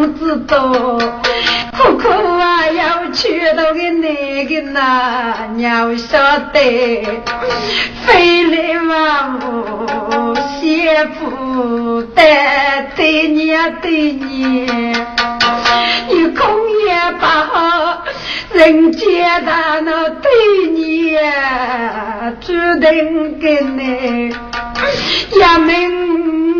不知道，苦苦啊，要娶到个那个哪，鸟晓得。非来嘛，我舍不得，对鸟对你，你空也白好，人间大闹对你注定跟你，也没。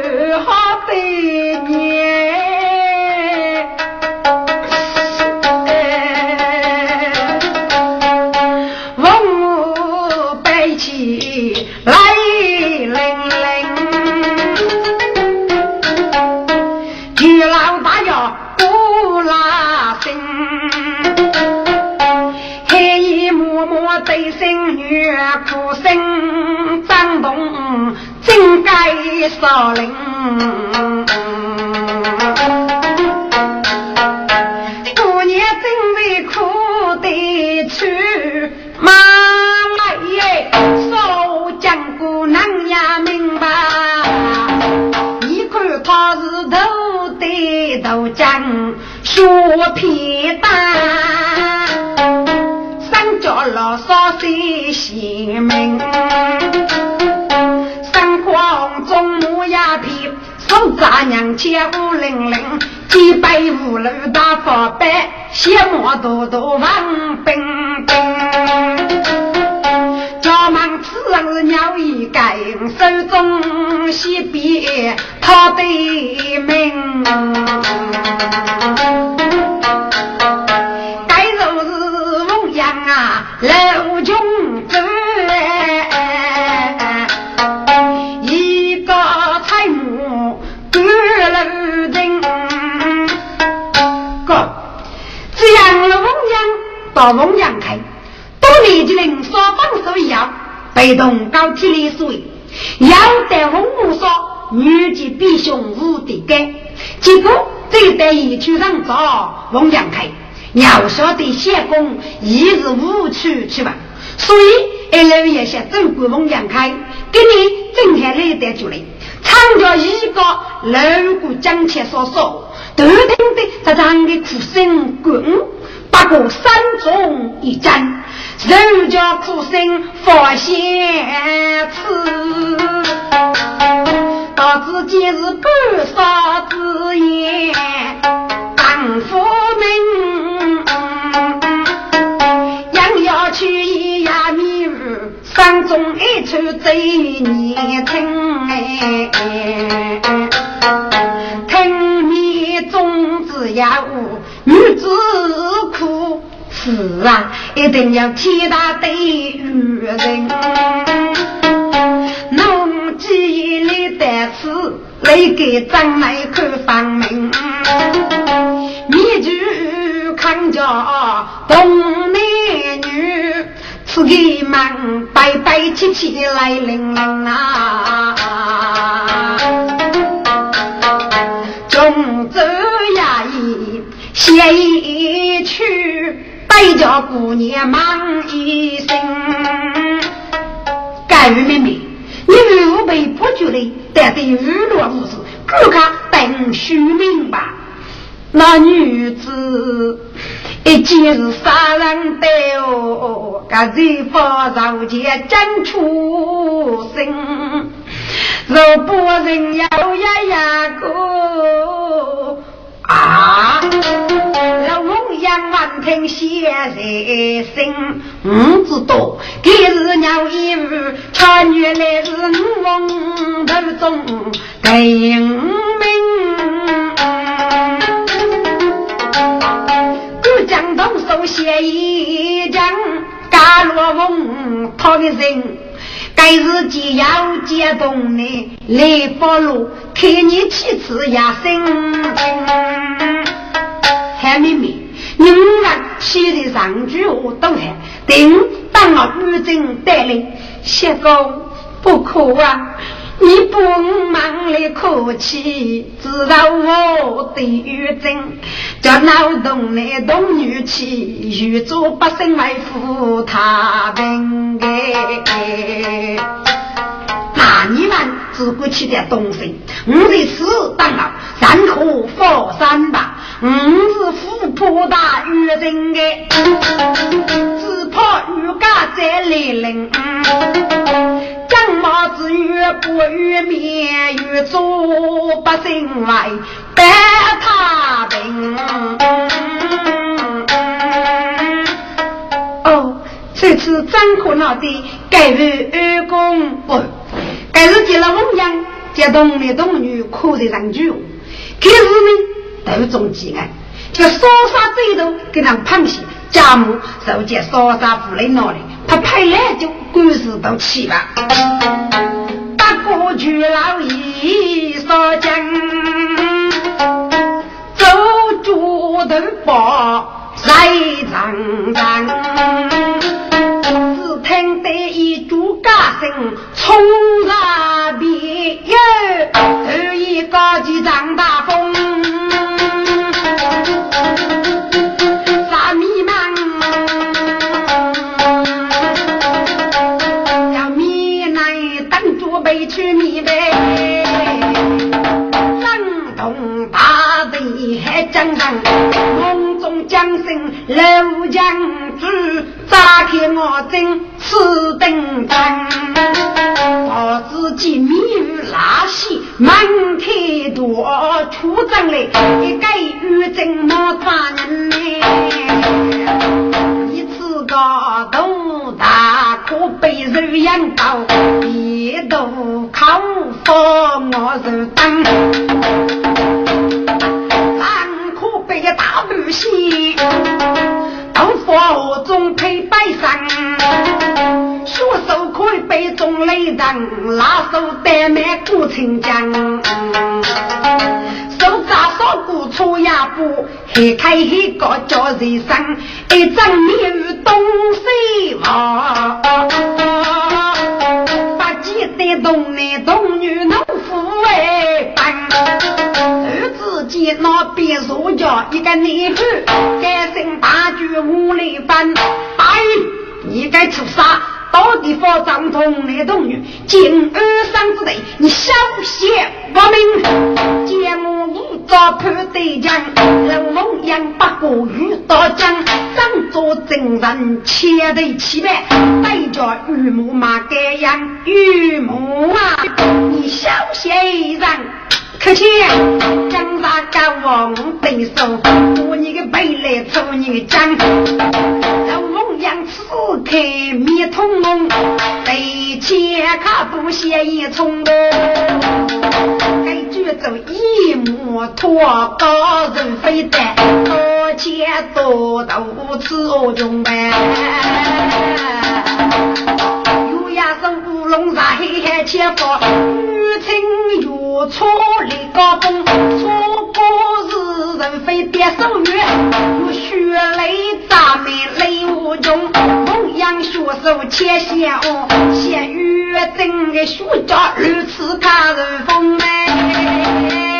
少林，过年真为苦的去，妈耶，少讲姑娘也明白。你看他是头的头将，学皮蛋，三脚老少最贤明。鸦片送咱娘前五零零，几百五路大佛板，羡慕多多王冰冰。家门此人鸟一盖，手中西边他的命。到龙阳开，多年级人说放手一样，被动高体力水，要得红木说女级比雄无敌干，结果这得一去上找龙阳开，要晓得先攻一日无处去吧，所以二楼也想走过龙阳开，给你整下来得就来，唱着一个楼鼓讲起说说，都听得这唱的苦声滚。不过山中一战，人家苦心发现此，到自己是半杀之言，当夫命，养要去一呀米儿，山中一处最年轻哎，听米种子呀，女子苦。是啊，一定要天大对女人。农机里的词来给张来看方明，面具看着东南女，此个忙白白起起来灵灵啊。写一曲，带着姑娘忙一生。干预妹妹，你预备不觉的，但得娱乐无事，顾客等虚名吧。那女子一见是杀人的哦，干脆发上前真出声，若不人要呀呀个。啊！老龙阳万听写在心，不知道今日鸟一语，穿越来是龙头中定名。古江东手写一张，嘎罗翁他的人。该是既要接动呢来不路，看你几次压身。海妹妹，你们现在上句话都还等当了女真带领，谢公不可啊！你不忙来客气，知道我的玉真，叫脑洞来动女气，预祝百姓为富他平哎。那你们自古起点东西，我的死当了，山河佛山吧，我是富婆大玉真哎，只怕玉家在来临。张毛子越不越面，越做百姓为百他平。哦，这次张可闹的改为二公不，该是结了婚样，结东男东女，可得上酒。可是呢，都中饥啊，这烧杀最多给人螃蟹，家母受见烧杀妇来闹的。他派来就故事都起了，大哥去老一说讲，走猪头包来长长，只听得一株歌声冲上边，有一个就张大风。声楼江子，扎开我针此登场。我自己米拉稀满开多，出征来一个玉针莫抓人呢。个都大可被人养到，一度靠佛我是当，三可被不西，到佛中配拜上，双手可以背中雷人，拉手带满古城江。手扎手鼓搓牙布，黑开黑个叫人生，一张面如东西望。八戒带动男童女农夫哎，见那边说叫一个女妇，改姓大举无来翻，大你该出杀。到底发张通男童女，进二三之内，你小些我命，见我五招判对将，人龙阳八个遇刀将，张作真人千对七百，带着玉木马盖样，玉木啊，你小些人，可惜江山敢王对手，我你个背来抽你将。杨刺开面通红，对前看不写一冲，该举走一木托高人飞的。钱多都吃中呗。有呀是乌龙茶黑黑切发，女青月错立高峰，错过是人非别手月，有血泪砸满泪无中，同样血手切线哦，血雨真的血家如此看人风哎。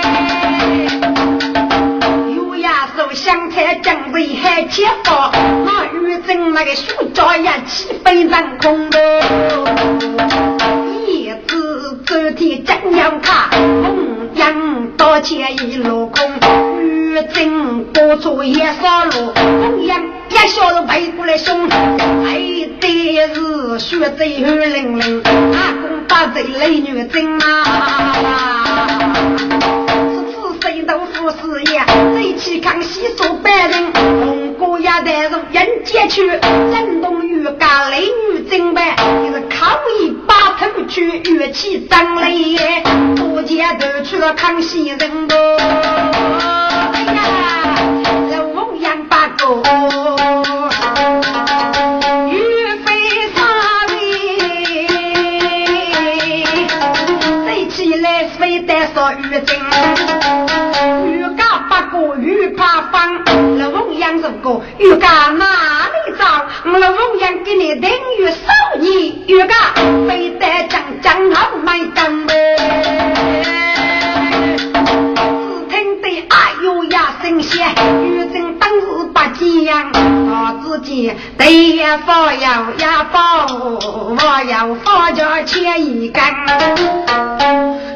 香菜酱味还切发，那玉珍那个书家也起飞人空的。叶子走天真要卡，红阳刀剑一路空。玉珍多做也少路，红阳一小子背过来凶，还得是血贼血淋淋，阿公把这雷女真啊。豆腐事业，贼气康熙做白人，红果也带入人间去，震动玉家雷女真白，就是抗议把头去，乐器张雷，多见都去了康熙人多。哎呀，龙阳八哥。如果玉家哪里找？老翁养给你等于少年，玉家非得将将好买单。呀声响，玉珍当时把讲，他自己对呀发要呀发，我要发家钱一根。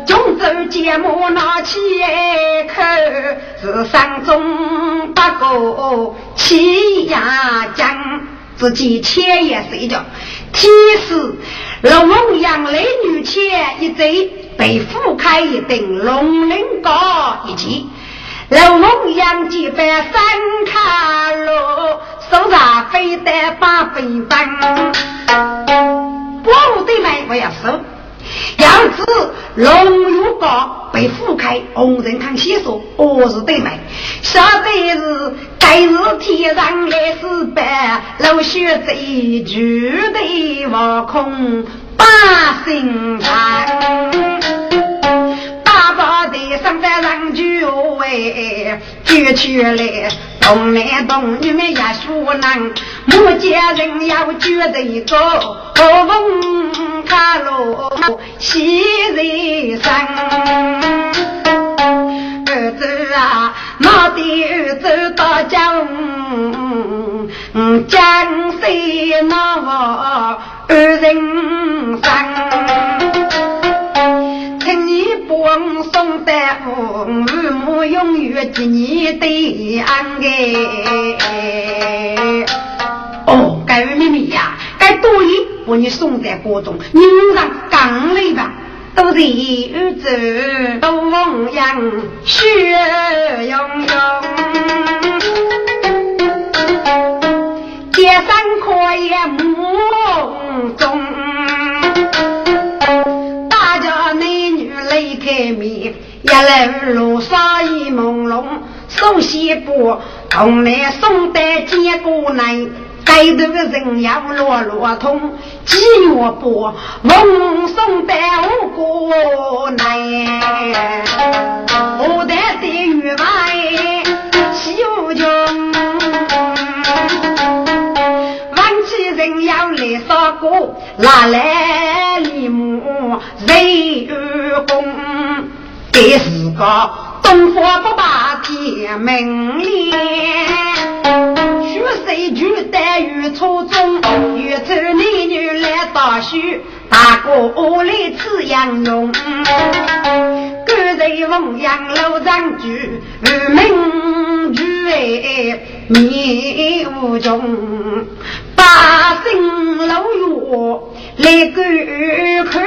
中州节目拿起口，是山中八个气呀将，自己前夜睡觉，天时龙凤阳雷女前一贼被 phủ 开一顶龙鳞高一级，龙凤阳几百三卡路，手上飞得八飞奔，我对来我要收。要知龙玉高被覆开，红人看写说我是对美，晓得是该是天上来是白，老雪贼绝对无空把心寒。大宝的上在上举位，举起来东男东女们也说难，目见人要举得一个红。卡路西人生，儿子啊，我的儿子到江，江西那我二人生，送的父母永远记你的恩哎。哦，该位妹妹呀。该多一把你送在锅中，你让刚来吧，都是儿子东阳血涌涌，街上可也梦中，大家男女泪开面，一来路上一朦胧，送西布同来送带接过来。该头的人要落落通，几月波梦送带我过来，我带的玉马西游穷，万起人要来杀过，拿来礼物人，个东方不败天门脸。举谁举待遇初中，越州男女来打许，大哥我来吃羊肉。干脆凤阳楼上举，二门举哎面无穷，八姓老岳来观看。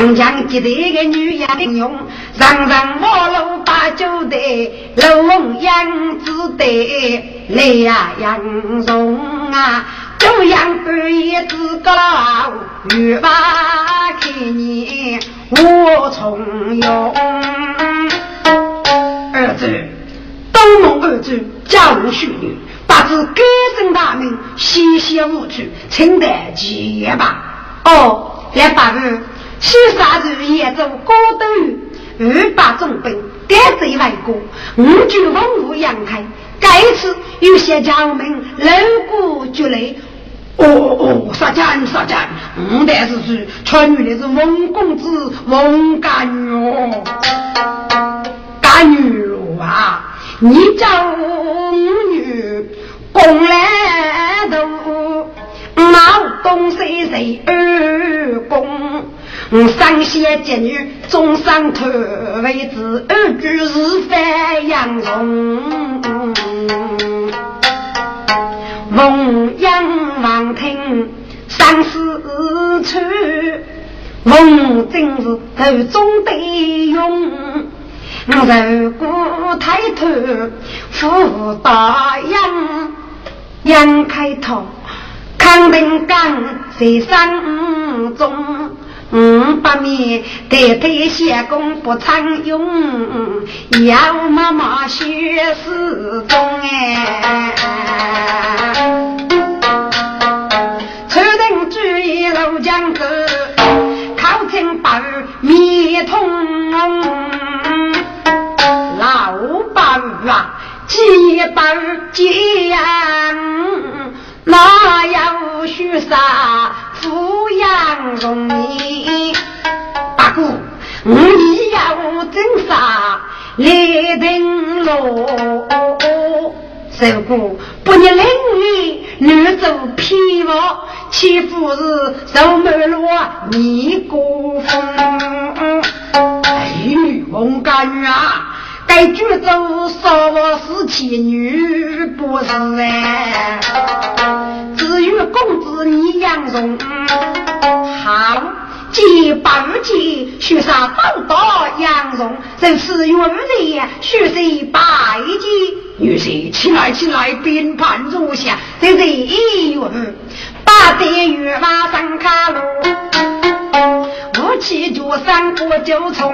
强强记得个女英雄，上上马路把酒队，龙阳子队来呀杨荣啊，中央半夜自高，欲把看你我从容。儿子，东门儿子。家无淑女，不知歌声大名，西西无趣，请得结吧。哦，来八日，西沙日夜走高斗雨，二百重兵，赶走外国，五军文武扬开。该次有些将门楼鼓绝雷。哦哦，杀将杀将，五代是是传女的是翁公子翁干女哦，干女啊！你叫女公来头，毛东西谁二公？三仙结女终上头，为子二句是翻杨荣。凤阳王庭三四处，凤真是头中的用。如果抬头扶大杨，杨开头康定岗在山中。五百米代代相公不常用，要妈妈学四中哎。出人注意路江子，靠近八米通。老八啊，几百将，哪有许啥？抚养容易，八哥，我你要真杀来登罗，如果不你领你女走偏我，岂不是受满罗你过分？哎，女翁干啊，该举走少我是妻女不是哎。至于公子你养容，好，既八日节，许杀宝刀养容，正是月日许是百节。女婿起来起来，边盘如下，这是一月八得月马上卡路，武器脚三过九重，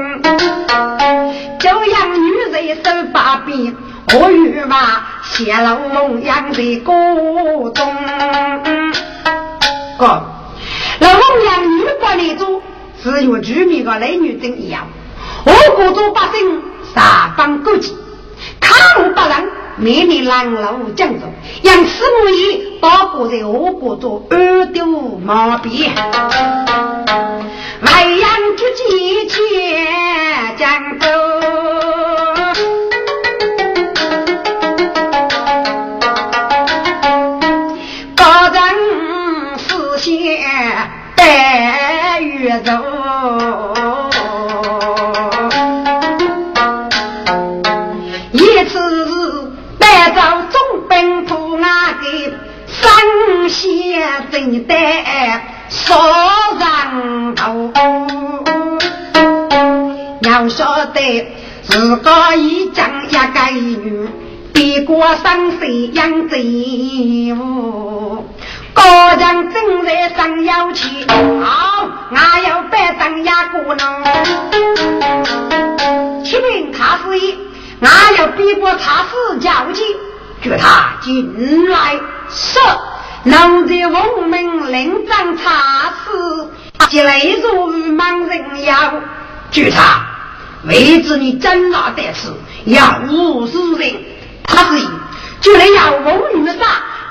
九阳女人手把柄。我与马谢老龙养在锅中，哥，那龙阳女国那种只有居民的男女真一样。我国做百姓三方勾结，卡路不人面面拦路江州，让四母爷到过在我国做耳朵毛病，外阳之几千江州。白玉走，一次带着中兵晓得自个一将一个女，别过三岁养贼物。高将正在上腰去，好，俺要摆上牙骨呢。启禀太师爷，俺要逼过茶室叫去，叫他进来。是，能在我们领章茶室，即来如盲人妖。举他，为知你真拿得此，要无事人。太师爷，就来要我女杀。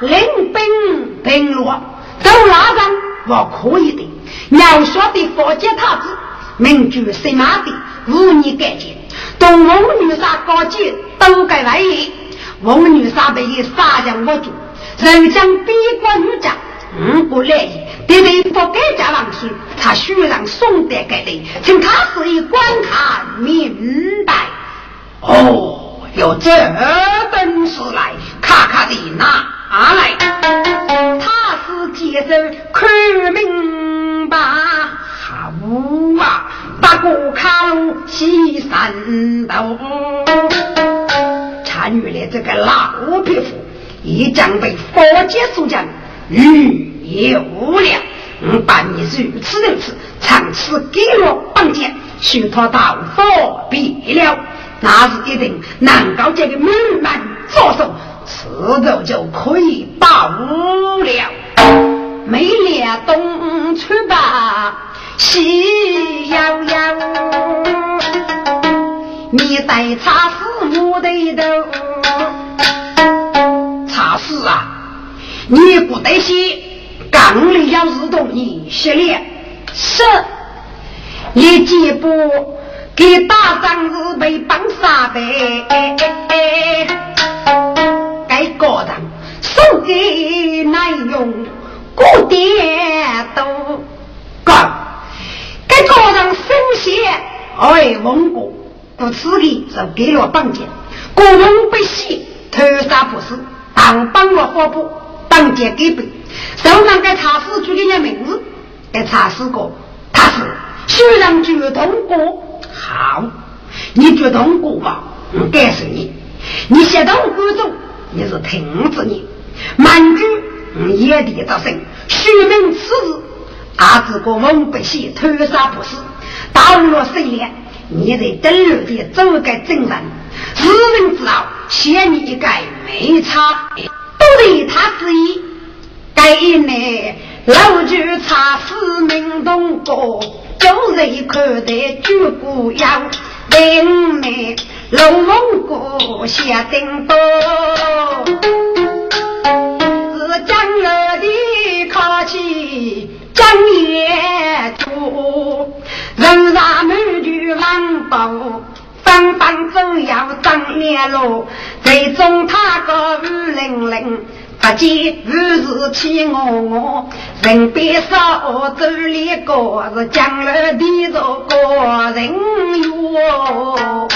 领兵平落，走拉上我可以的。要晓得佛家太子，名居神马的，无你改见。东王女杀高级都该来意，王女杀被杀将我主，人将逼国女将，五不来意，对对不该家王去，他需让送得给你，请他是一观看明白。哦，有这本事来，卡卡的拿。来，他是接受看明白，好啊！八个卡路西山头，参与了这个老匹夫，已将被佛界所将，欲也无聊。我把你如此如此，长此给我绑架，许他到佛必了，那是一定能够这个美满作手。此后就可以报了。每年冬春吧，喜洋洋，你在茶室木头头，茶室啊，你不得行，刚里要日动你洗脸，是，你几步给大丈子被绑杀呗，该高档送给难用。过点都干，该高上生血，哎，蒙古不此的就给了绑架，国人不喜，偷杀不死，当帮了发布，绑架给背，手上该查死出的名字，该查死过，他是。虽然决通过，好，你决通过吧，我告诉你，你先到国中，你是停止你，满句。野地造生，虚名此日，阿子国王不惜屠杀不死，到了十年，你在登陆的走个真人，世人知道，写你一个没差，都得他之一。该年老举差四名东哥，有人看得举骨腰，另内龙蒙古写叮咚。江乐的靠起江夜住，人上满句浪步，纷纷走要张年路，最终他个雨淋淋，不见雨是起我我，人边少走里个是江乐的这个人哟。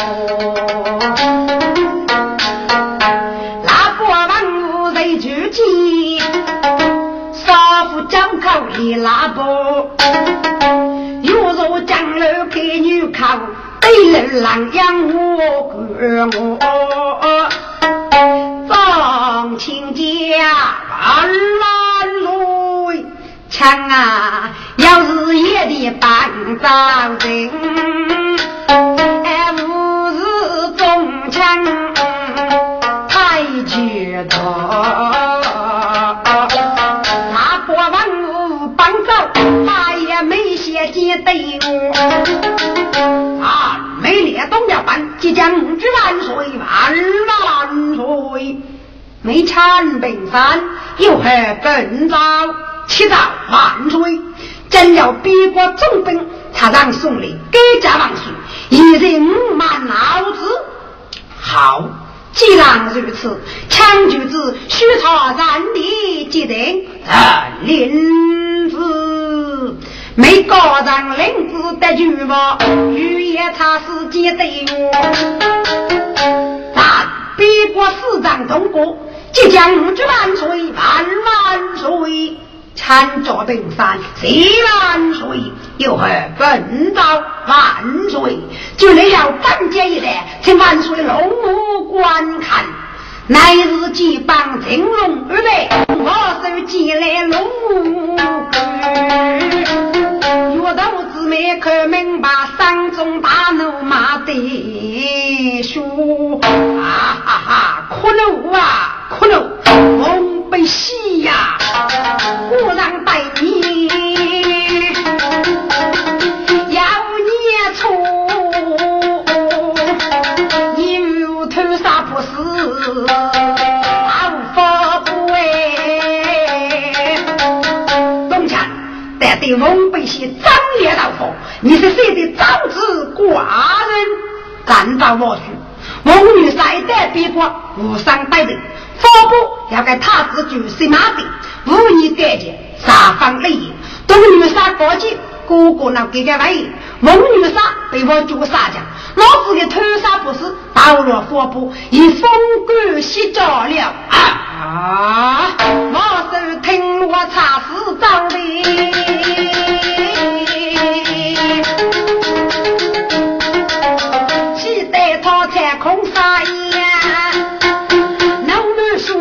一拉波，又说江楼开女口，对楼狼养我管我，张亲家万万岁，枪啊，要是夜的半早人，哎，吾是中枪太绝多。对我啊，美丽东家办，即将举万岁万万岁！没产本山，又何本朝？七朝万岁！真要逼国重兵，他让宋礼改嫁万岁，一人满脑子。好，既然如此，强举子许他战地决定，领子。没高人领子的举报，雨夜查时间对我。但别国四长通过，即将举万岁万万岁，参着登山谢万岁，又何奔到万岁？就来要赶接一代，请万岁龙母观看，乃日即帮金龙二备，我手接来龙目。我头姊妹可明白，山中大怒骂的说：啊哈哈，哭怒啊，哭怒，梦被戏呀，果然带你但对梦被戏。叶老夫，你是谁的长子寡人？敢到我去，蒙女赛得别国无伤百人，发布要给太子举什马的，无意感觉三方利益。东女杀过节，哥哥那给个玩意，蒙女杀，被我救下三。老子的头上不是打了火把，以风干熄脚了啊！老子听我查实张的，气带刀在空撒烟，农民说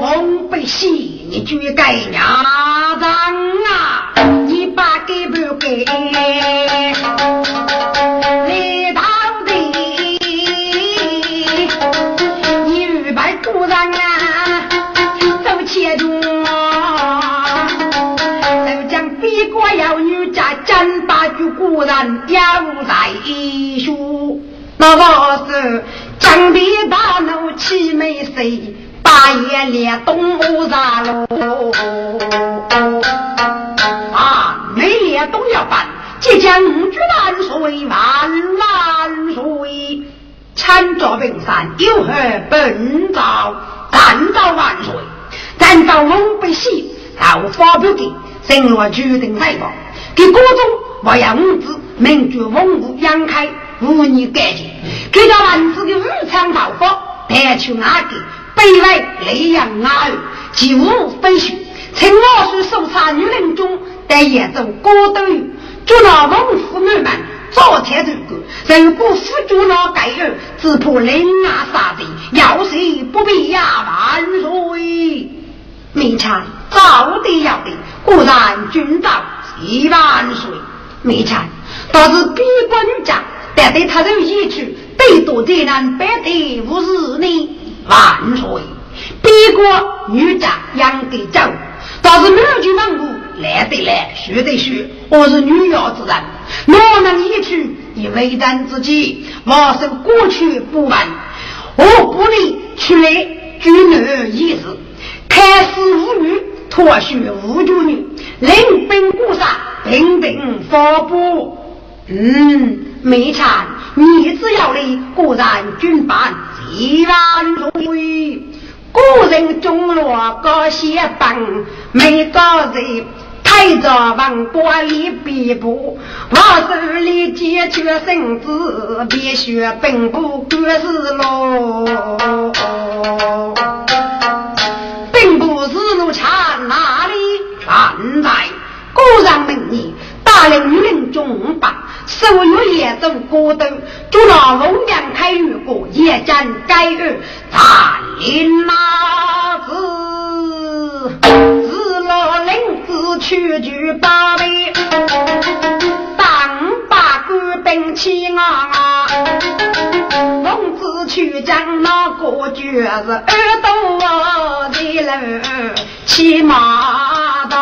蒙被细雨盖压。那个是江边大怒气没谁，半夜连东屋上路。啊，每年都要办，即将五举万岁，万万岁！参照平山，有何本朝？战朝万岁！战朝龙不喜，到发表的，正我决定采访。给国中我要五子，名绝文武杨开，无你改进。给到万子的日常报发，带去哪个？北来雷阳哪儿？几无分数。趁我是搜查女人中，带演奏歌斗，捉拿文妇女们，早天这个，人不辅助那盖儿，只怕人啊杀贼，要谁不必呀？万岁！没差，早得要得，果然君到一万岁。没差，倒是逼官女将，但对他人一去，得多灾难，百对无日呢。万岁！逼国女将养给走。倒是女军万物来得来，学得学，我是女妖之人，我能一去以为难自己，我受过去不完，我不能去来军女一事，开始无女，脱去无主女，临兵固杀，平定发布。嗯，没差，你只要的果然军办一万岁。古人中落高些本，每个人抬着王玻璃笔簿，我手里解决生子，必须奔波赶事喽。并不是路差哪里？现在古人问你，大人女人中办？手月也走过灯，就那龙阳开玉过，也将该日战林哪子？自老林子去举八位，当把官兵起啊！龙子去将那个角是耳朵的人骑马的。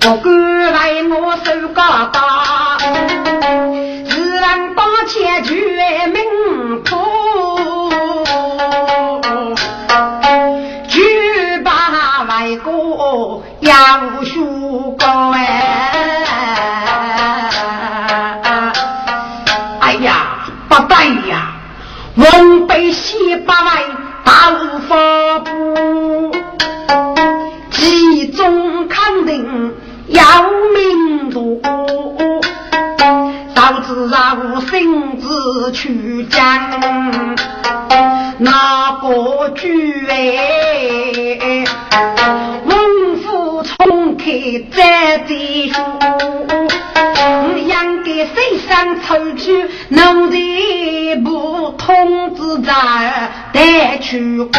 不敢来我手噶啦自然当千绝命户惧把外国压路修哎。哎呀不对呀。往北西北大路发布。集中康定去将那个举哎，文府冲开再再书，养给身上出去，奴才不通知咱带去过，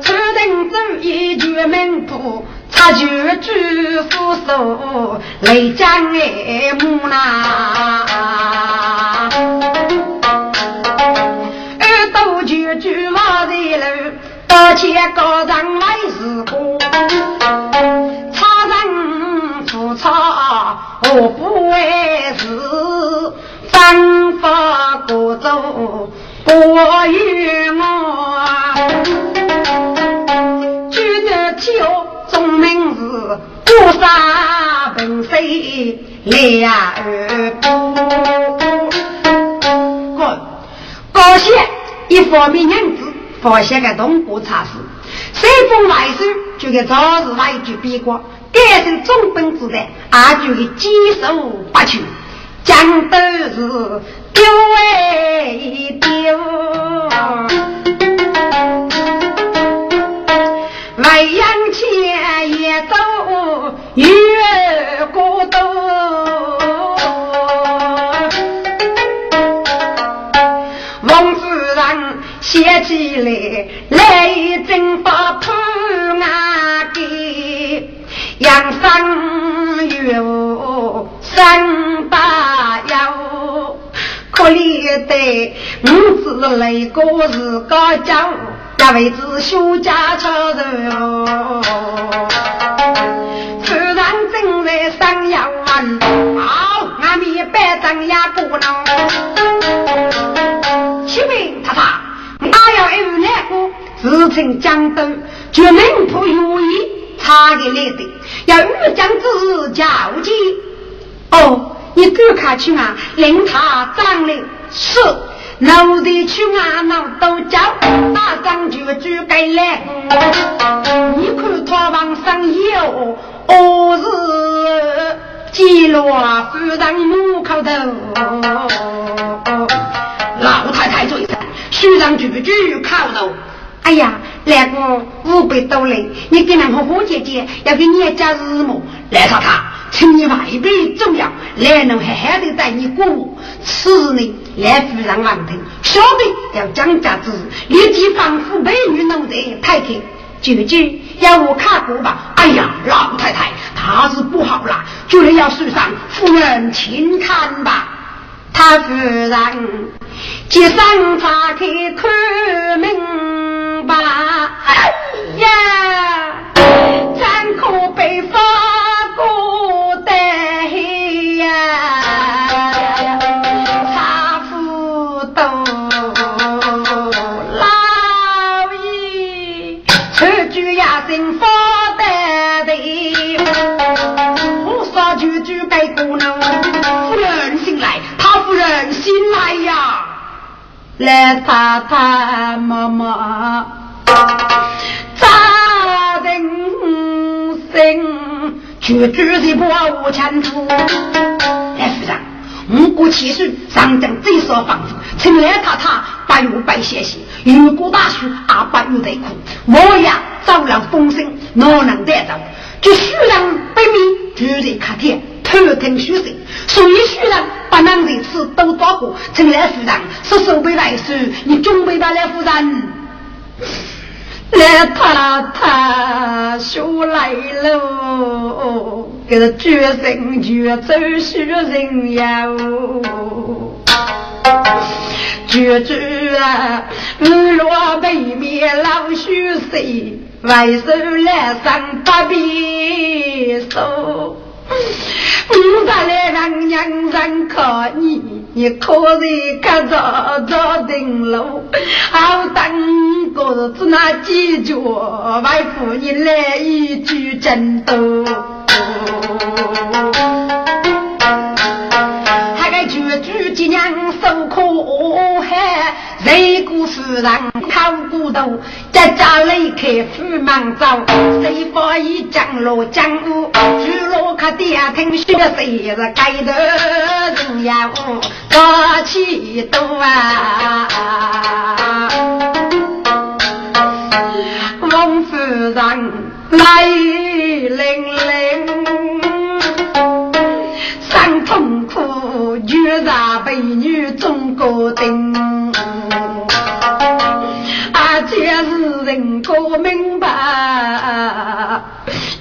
出人走一句门不。他就举副手来将爱慕呐，耳朵就举马在路，刀前高人来是过，差人不差，我不为事，方法各走不与我，举着酒。中名字孤山本水两耳哥，高兴一方面娘子发现个东国差事，随风来手就给早日来一句边关，改成中本之代，阿就给坚守不屈，讲都是丢哎丢。太阳前也走越过冬，王夫人写起来来一阵把破案给杨三月三八幺。不理得，我只来个是个家务，也为子休家吃肉。夫人正在上药丸，好，俺们一百张也不能。启禀太太，我要一日来过，自称江东，绝门不如意，差个来的，要遇将之日交接。哦，你赶快去啊，令他张令是。奴的去啊，闹都叫大张就就该来。你看他往上有，我是记录夫人门口头。老太太嘴上，书上句句靠头。哎呀，来个五百多人，你跟那和伙姐姐要给你家日么？来太太，请你外边重要，来能好好的带你过。此呢，来夫人王听，晓得要讲价值，立即仿佛美女弄得太开。舅舅要我看过吧？哎呀，老太太，她是不好了，就得要书上夫人请看吧。他夫人接上查开看明白，哎呀，咱可被发过的呀。夫人醒来，他夫人醒来呀！老太太妈妈，扎人心，绝绝的不无前途。来，夫人，五过七岁，上将最少防护，请来太太八月白歇歇，如果大树阿八月在苦，我呀早了风声，哪能带走？就虚让北面，就在客厅偷听虚声。所以，虽然不能在此都做过，请来夫人是手背来手，你准备吧，来夫人。来太太说来喽，这个决心决走虚人呀，决绝啊，日落北面老虚岁，外手来上不必收。我再来让娘人看你，你可以看着着顶楼，好等个子那几脚，外父你来一句真多。人生苦害。雷鼓夫人靠骨头，家家离开富忙走，谁发一江落江湖，朱罗克爹听说谁是该头人呀？我气多啊！王夫人来临临，伤痛苦，绝杀美女中国定。这是人可明白，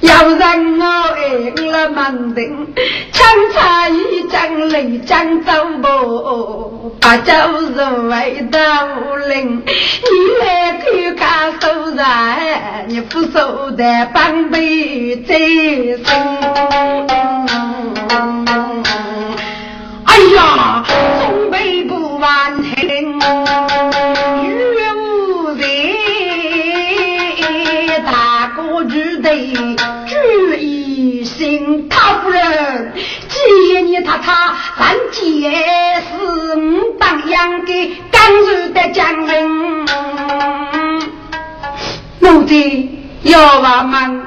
要让我爱了门庭，强插一张泪江走步，把酒入为道林。你来看看手人，你不受的半杯再生。也是五当养的刚柔的将人，奴才要我们，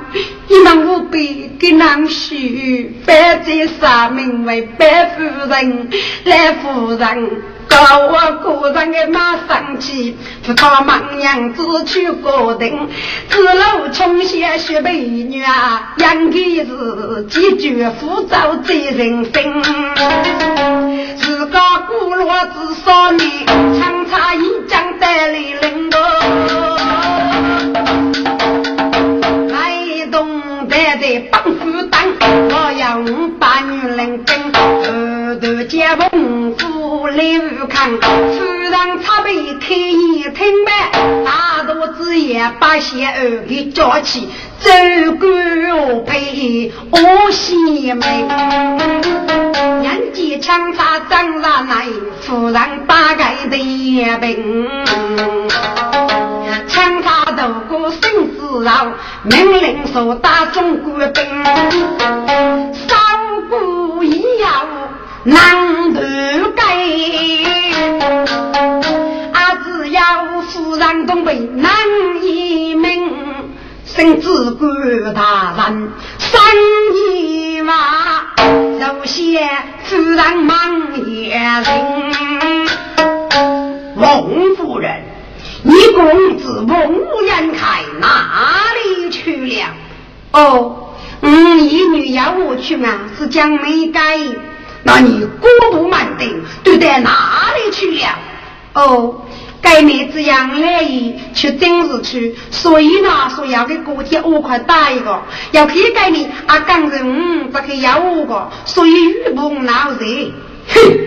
你们务必给南许拜这三名为白夫人来夫人。我个人的马上去，扶他忙娘子去高定，子路从小学美女啊，养的是几句浮躁责人心。自个孤落子少年，长插一将带来领导，来东带的帮夫当，我要五百女人跟，头接风夫。来无看，夫人差辈开眼听白，大肚子也把些儿给叫起，走过陪我西门，人见枪杀张上来，夫人八盖的病，枪杀渡过生死牢，命令说打中国兵，少过一要。难得改，啊！只要夫人东北难一命，甚至管大人三一万，有些夫人忙也人。翁夫人，你公子翁延开哪里去了？哦，嗯，一女要我去啊，是将没改。那你孤独满定，都到哪里去了？哦，该妹子杨来意去正日去，所以呢，说要给过天五块打一个，要可以给你啊，刚人不可以要五个，所以雨不闹热。哼，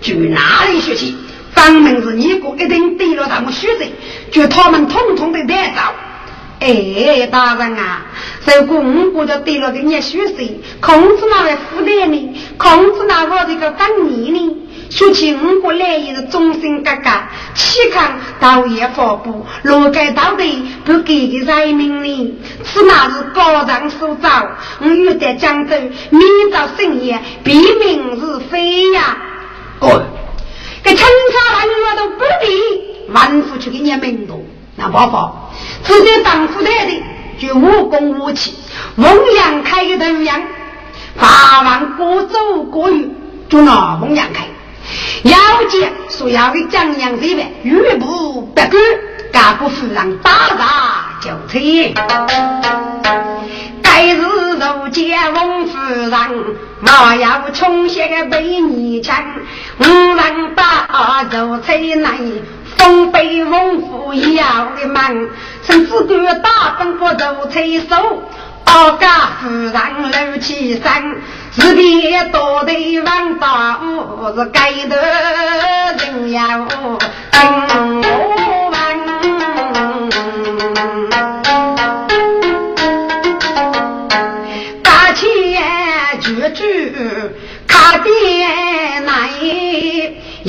去哪里学习？分明是你哥一定得了他们学生，就他们统统的带走。哎，大人啊，如果我国就得了个念书生，控制那位负担呢？控制那个这个当年呢？说起我国来也是忠心格格，岂看道也发布，罗改道德不给的人民呢？此乃是高人所造。我欲在江州明朝深夜，避民是非呀！哦！给陈差万我都不理，万夫去给你门路，那包法。只在当副台的，就武功武器，翁阳开的头样，法王各走各语，就那翁阳开。要见所要的江阳这边，语不不管，干部夫人打打就退。该日如见翁夫人，我要穷些个被你抢，无人打就催来。东北翁夫一样的忙，甚至敢大奔不走催手，二家夫人露起身，是别多的王大武，是该得人要听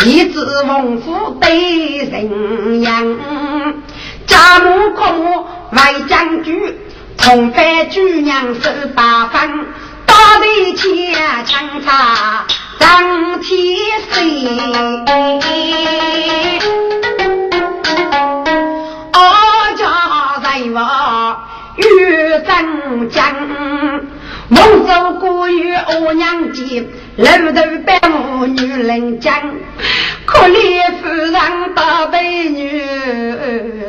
一子翁夫对人样，家母可母外将军，同伴举娘手八方，打得前枪插张天水，我家在我玉真将。蒙受过于欧娘家，楼头百母女人讲，可怜夫人大美女，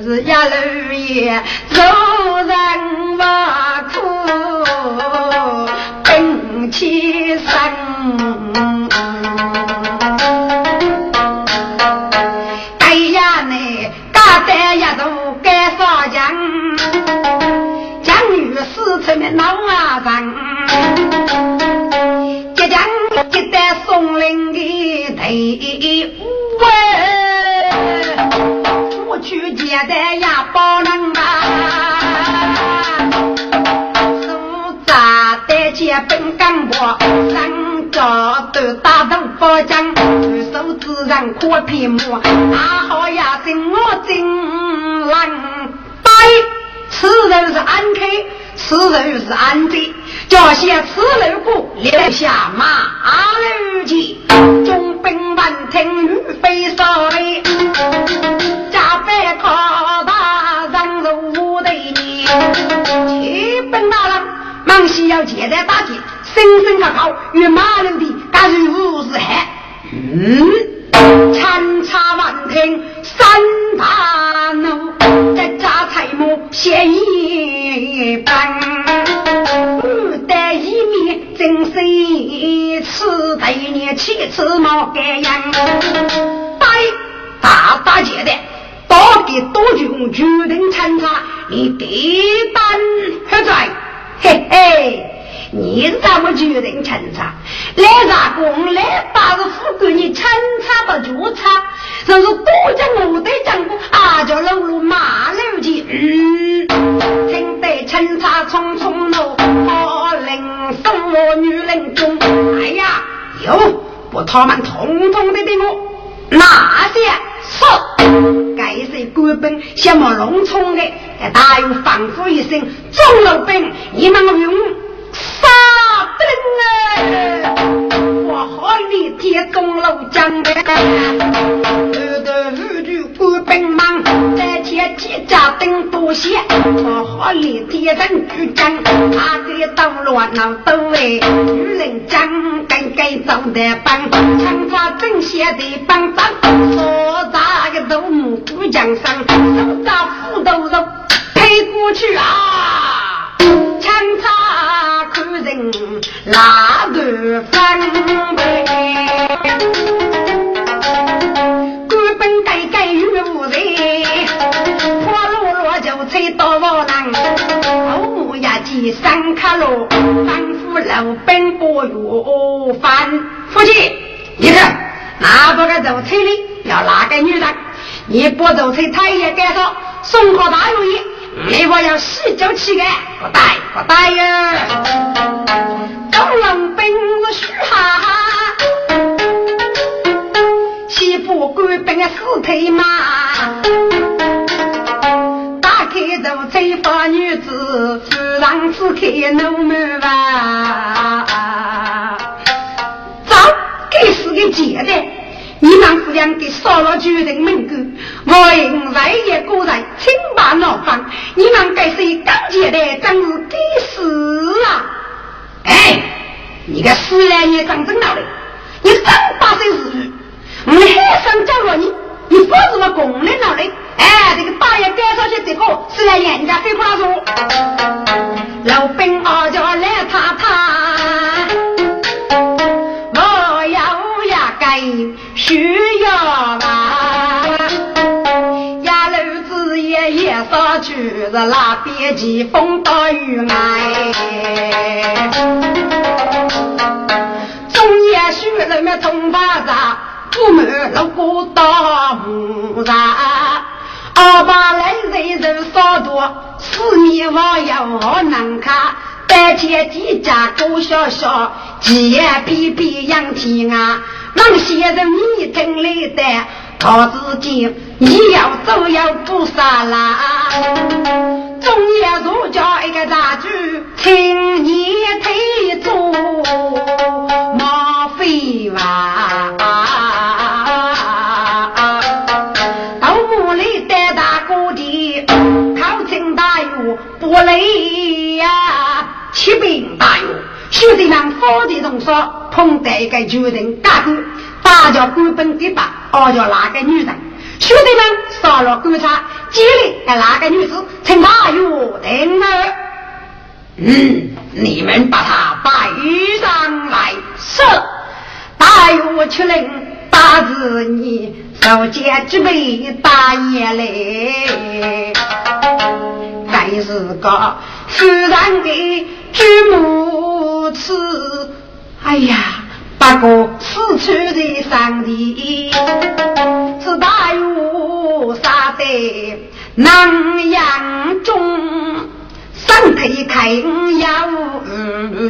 是一路也受人挖苦，更凄伤。哎呀，你家在一头该发江，江女死出面闹啊的队伍我去接待呀，不能吧？苏扎带接本干部，三家都打成包浆，举手之人可屏幕，阿好呀，心我真冷。对，此人是安开，此人是安贼。叫些此路过，留下马路前，中兵万听雨飞扫雷，加班靠大人如对你。启禀大人，忙需要接待大捷，声声高高，与马路的敢如无日害。嗯，参差万听三大怒，再加彩幕写一本。在一面真是此对你七次毛干样，大大大姐的，到底多久决定参加？你的单何在？嘿嘿，你怎么决定参差？来啥工来把个富哥你参差不就差？那是多讲我的讲过，啊叫老路马路去。听得参差匆匆路，好林送我女人中。哎呀，哟，把他们统统的给我拿下。是，该是官兵，什么农冲的，大有仿佛一声，中了兵，你们用。杀灯啊！我好你天中路江的，后头后头官兵忙，在前几家灯多些，我好你天人举江，他给道路闹都哎，女人讲该该走的帮，枪法正些的帮帮，说咋个都木不江上，手扎斧头肉，配过去啊，枪插看人哪个分呗？官本该该与无人，破落落就吹到我南，后母呀几三卡路，反复老本不如饭。夫妻，你看，哪不个走车里要哪个女人？你不走车，他也该说送好大如意。你我要洗脚起来，不带不带呀！东龙本是虚哈，西部官本是腿马。打开走车放女子，自然只开农门吧。走，该是个贱的。你们夫两给烧了巨人门口，我应在也过来，请把牢房。你们该是刚接的，真是该死啊！哎，你个死人也长真闹的，你真八岁日语，我还想教了你，你不是我工人闹的。哎，这个大爷该上去这个，死人人家非不拉说，老兵二叫来他他，需要啊！呀，楼子爷爷上去是那边疾风大雨来，中夜许人们通巴扎，不满路过大木上，二八来人人少多，四面望洋好难看，白天地家狗小小，夜皮皮仰天啊！让先生你听来的，他自己你要走要不杀啦。中夜如叫一个大主，请你退坐，莫非哇？到屋里带大哥的，考进大院不累呀，启禀大院，兄弟们发的重说。碰到一个决定，大哥，大叫官本的吧，二叫哪个女人？兄弟们上了观察，接力给哪个女子？请大约等儿。嗯，你们把她带上来。是，大约出令，大子你手接之辈大爷来，还是个夫人的祖母子。哎呀，不过四川的上帝，是大有杀的南阳中，身体看要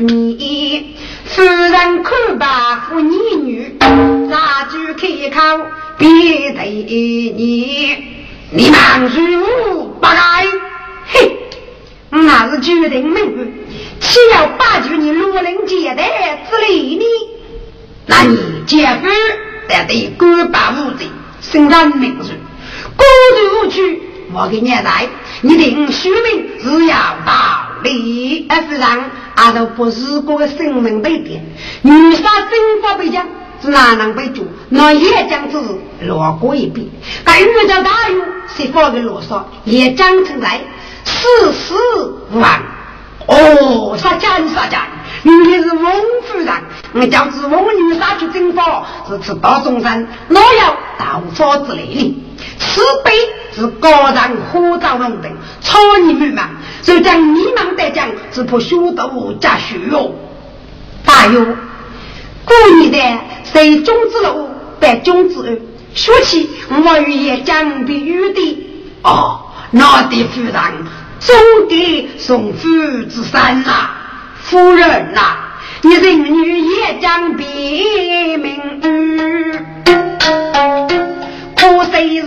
你，夫人看罢妇女女，那句开口别对你，你忙如不来，嘿，那是决定命运。需要八九你罗林接待之类呢？那你姐夫得得官把无罪，身上名字，孤独无趣。我给你来，你定书名是要道理，而不然阿都不是个生命被点。女杀真法被讲，是哪能被捉？那也将之落过一笔。该遇到大狱，谁发个罗嗦，也将存在四十万。哦，杀家你杀家你，原来是翁夫人。我叫子翁女杀去征伐，是吃到中山，哪有刀法之类的？此辈是高人火造龙等，超你们嘛？就将你们得讲，只怕学徒加学哟。大有，过年的谁中之路，百中之二，说起我与也将比喻的哦，那的夫人。总给送夫之山呐，夫人呐，你人女也将别名，可谁是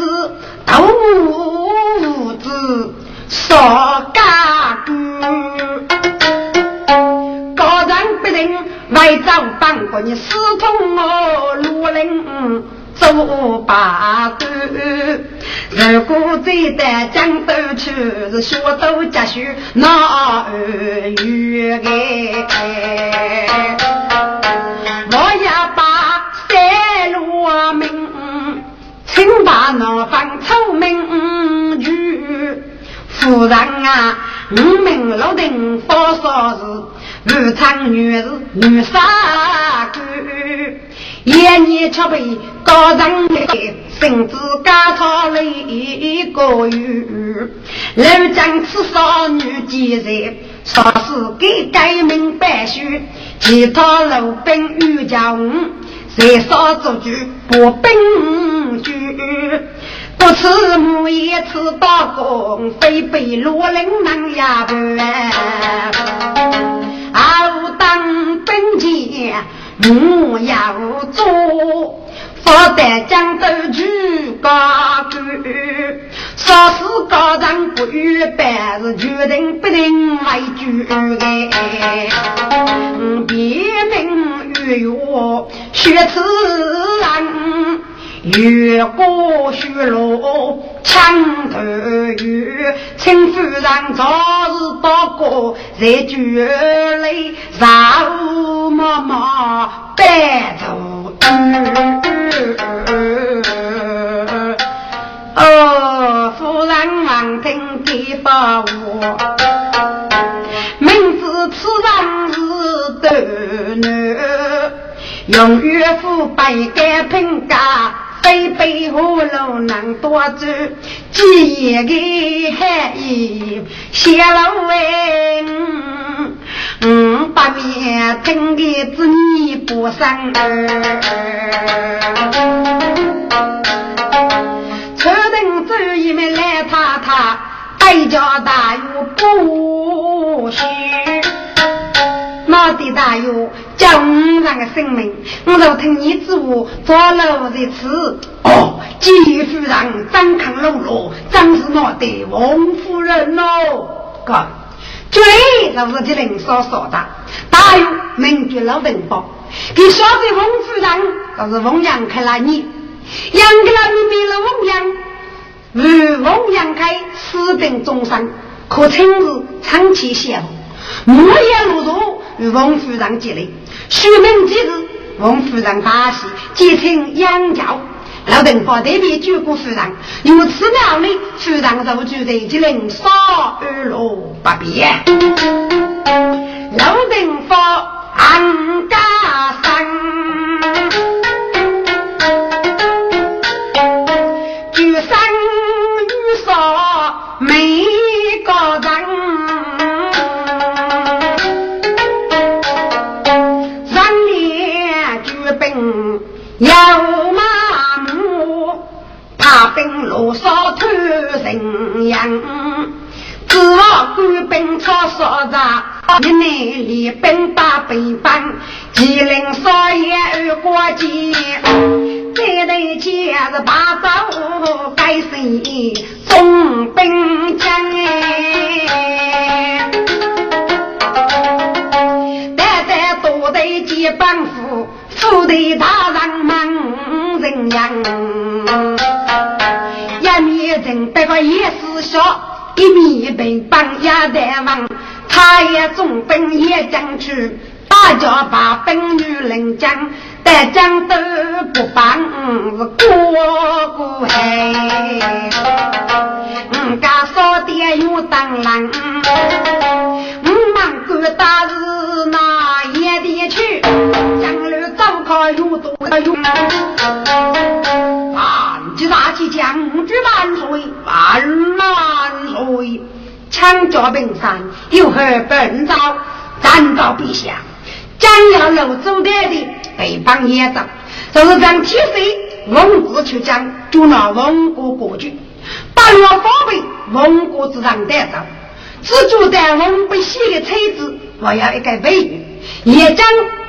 头无子少家官？高人不人外招帮过你私通我路人。做把官，如果再得江州去，是学都家书那儿有哎。我要把三路名，请把那方聪明女夫人啊，五名六定多少是武昌女是女杀官。一年却被高人来，甚至家草了一个月。老将此少女几人，说是给改名白须，其他老兵欲叫我，谁少做句不兵句。不吃母也吃大公，非被罗林能压不完。啊，当兵前。我要做，不得江州去高官，说是高人不预备，是决定不能为主哎。别名与我学此人。越过雪路抢头鱼，请夫人早日到过，在酒里让我妈妈带走。哦，夫人望听给把我，明知此人是斗男，用岳父百改评价。背背葫芦能多走，几夜个海衣泄露哎，嗯，把面听个子你不生儿，车灯走一面来太太，代价大又不虚。老的大哟，叫五人的生命，我若听你之话，做了这次哦，吉夫人张康露露，正是我的王夫人哦。哥，最就是这林嫂说的，大有名绝老文宝，给说的王夫人，都是王阳开了你，杨开了你没了王阳，与王阳开私定终身，可称是长期羡慕。莫言如如与王夫人结礼，书名即日，王夫人大喜，结成杨教。老邓发代表救过夫人，如此妙理，夫人入住在吉林少二路不便。老邓发安家生。多少美偷人样，只望官兵操所长，一内里兵打北方，吉林少爷二过节，这对节是八州该谁总兵将哎，代代多对结帮夫，副队大人忙人样。人得个也是笑，一米平帮也得王，他也总兵也将去，大家把兵女人将，但将都不帮是过过海。我家少爹又当郎，早考又多用。即将举万岁，万万岁！强家平山有何本招？暂告陛下，将要入周代的北方野战，就是将七岁文字去将，就拿文国国君，八月宝贝文国之上带走，只住在龙不西的车子，我要一个美女，也将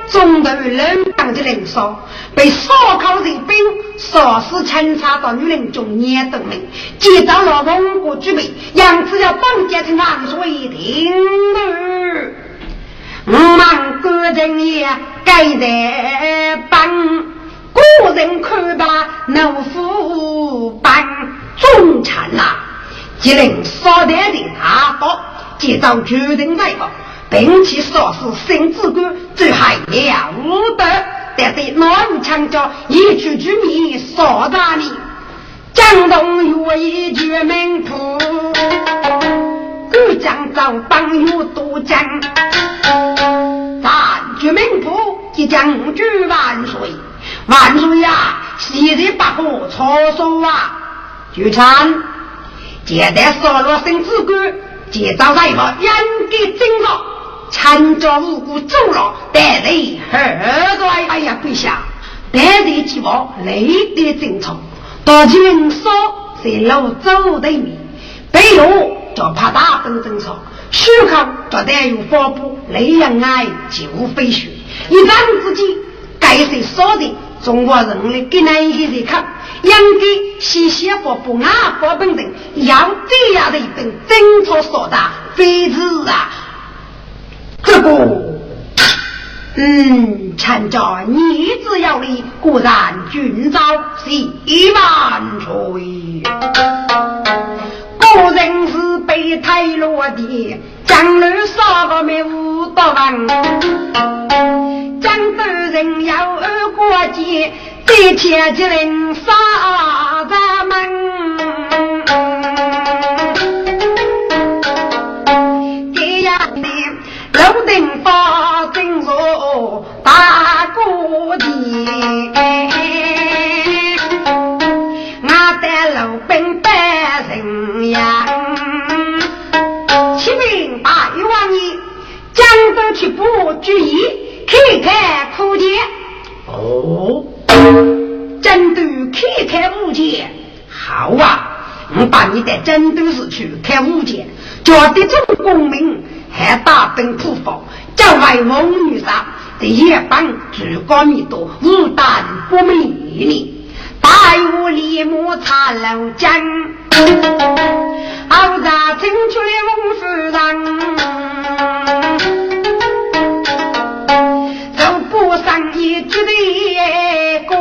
中头冷当的人少，被烧烤人兵烧死清查到女人中年等人，接到了蒙古举备，杨子要绑架成安水停了。我们个人也该得帮，个人看吧，农夫帮中产呐，既能烧得的大宝，接到决定来吧。并且说是生子官，最还了得，但对南墙角一句句名说大你，江东有一绝名谱，故江州帮有多江，三句名谱即将举万岁，万岁呀！昔日八国错说啊，就唱，接待所罗生子官，接招来个严格警告。参照无辜走了，带来何在？哎呀，陛下，带来几包累的正常，大军少在路走对面，背后就怕大兵争吵，虚口就带有发布雷阳爱就飞雪，一张之间，该谁说的？中国人的给那一个人看，应该先写发布啊，发本等，要这样的一本争吵说的，非是啊。这个，嗯，参照逆子要理，果然君朝喜万岁。果人是被太落的，江南少个没五百万，江东人要二过节，这天就能杀咱们。楼顶发正如大锅底，我带路兵百人呀，启禀大王爷，江州去不注意，开开苦见。哦，针对开开武间，好啊，我把你带针对市去开武间，叫的众公民。还大兵普防，叫外蒙女杀，在夜班举高米多，无胆不美丽。大雾里木插楼江，好在青春无夫人，走不上一句的歌，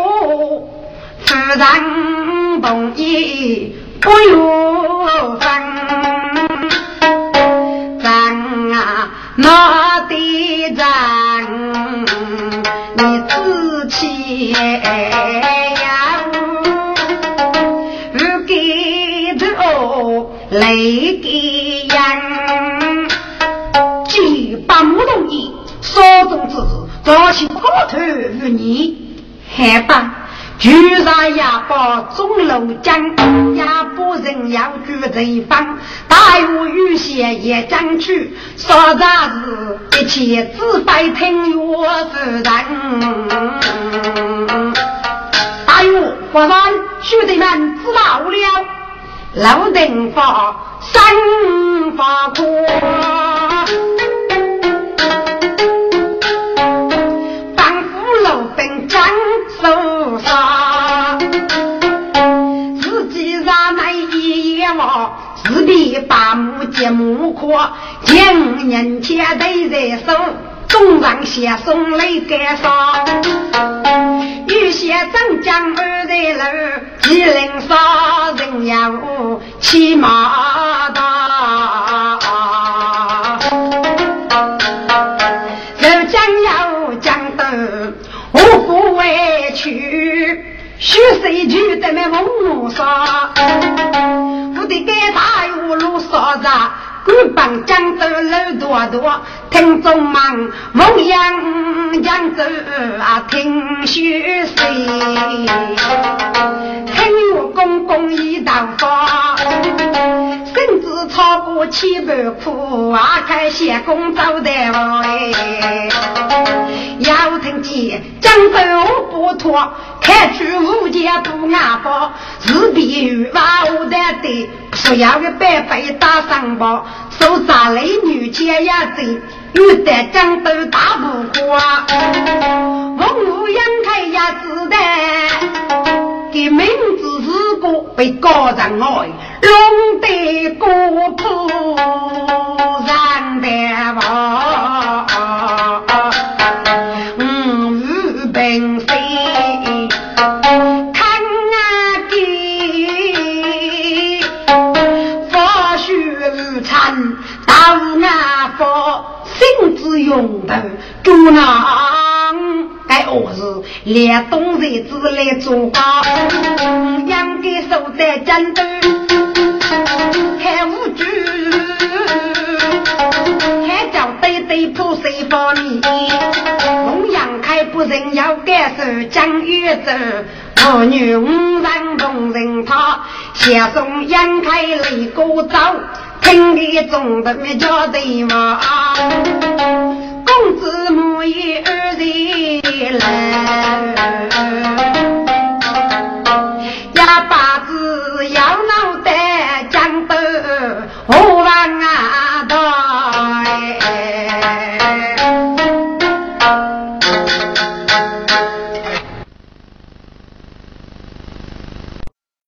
夫人同意不由分。早起高头与你，害怕。居然也把钟楼江，也不人要居这方。大雾雨歇也将去，说啥子一切只 phải 听我夫人。大雨忽然兄弟们知道了，老定发三发火。自比把木接木阔，见人前对在手，总让先送来干啥？有些长江二在路，吉林杀人要骑马大。许谁去得那风沙？我的该大有路啥子？官帮江州路多多，听众们，凤阳江州啊，听许谁？听我公公一道发，甚至超过千百苦啊，开县公走的哎，要听见江州不脱，开去无家不安保，自比与娃我的对，不要个白白打上包。手扎雷女接呀贼，有的江都大不花，文武杨开也知道，给名字是个被高人爱，龙得国土上的王，五平谁？用的主郎，该我是连东日子来做高，养给守在战斗，还无惧，还叫对对破谁帮你？龙阳开不人要感受江月走，儿女五人同人他，先送杨开雷过走。田里种的麦稼多，公子母爷二人来，呀巴。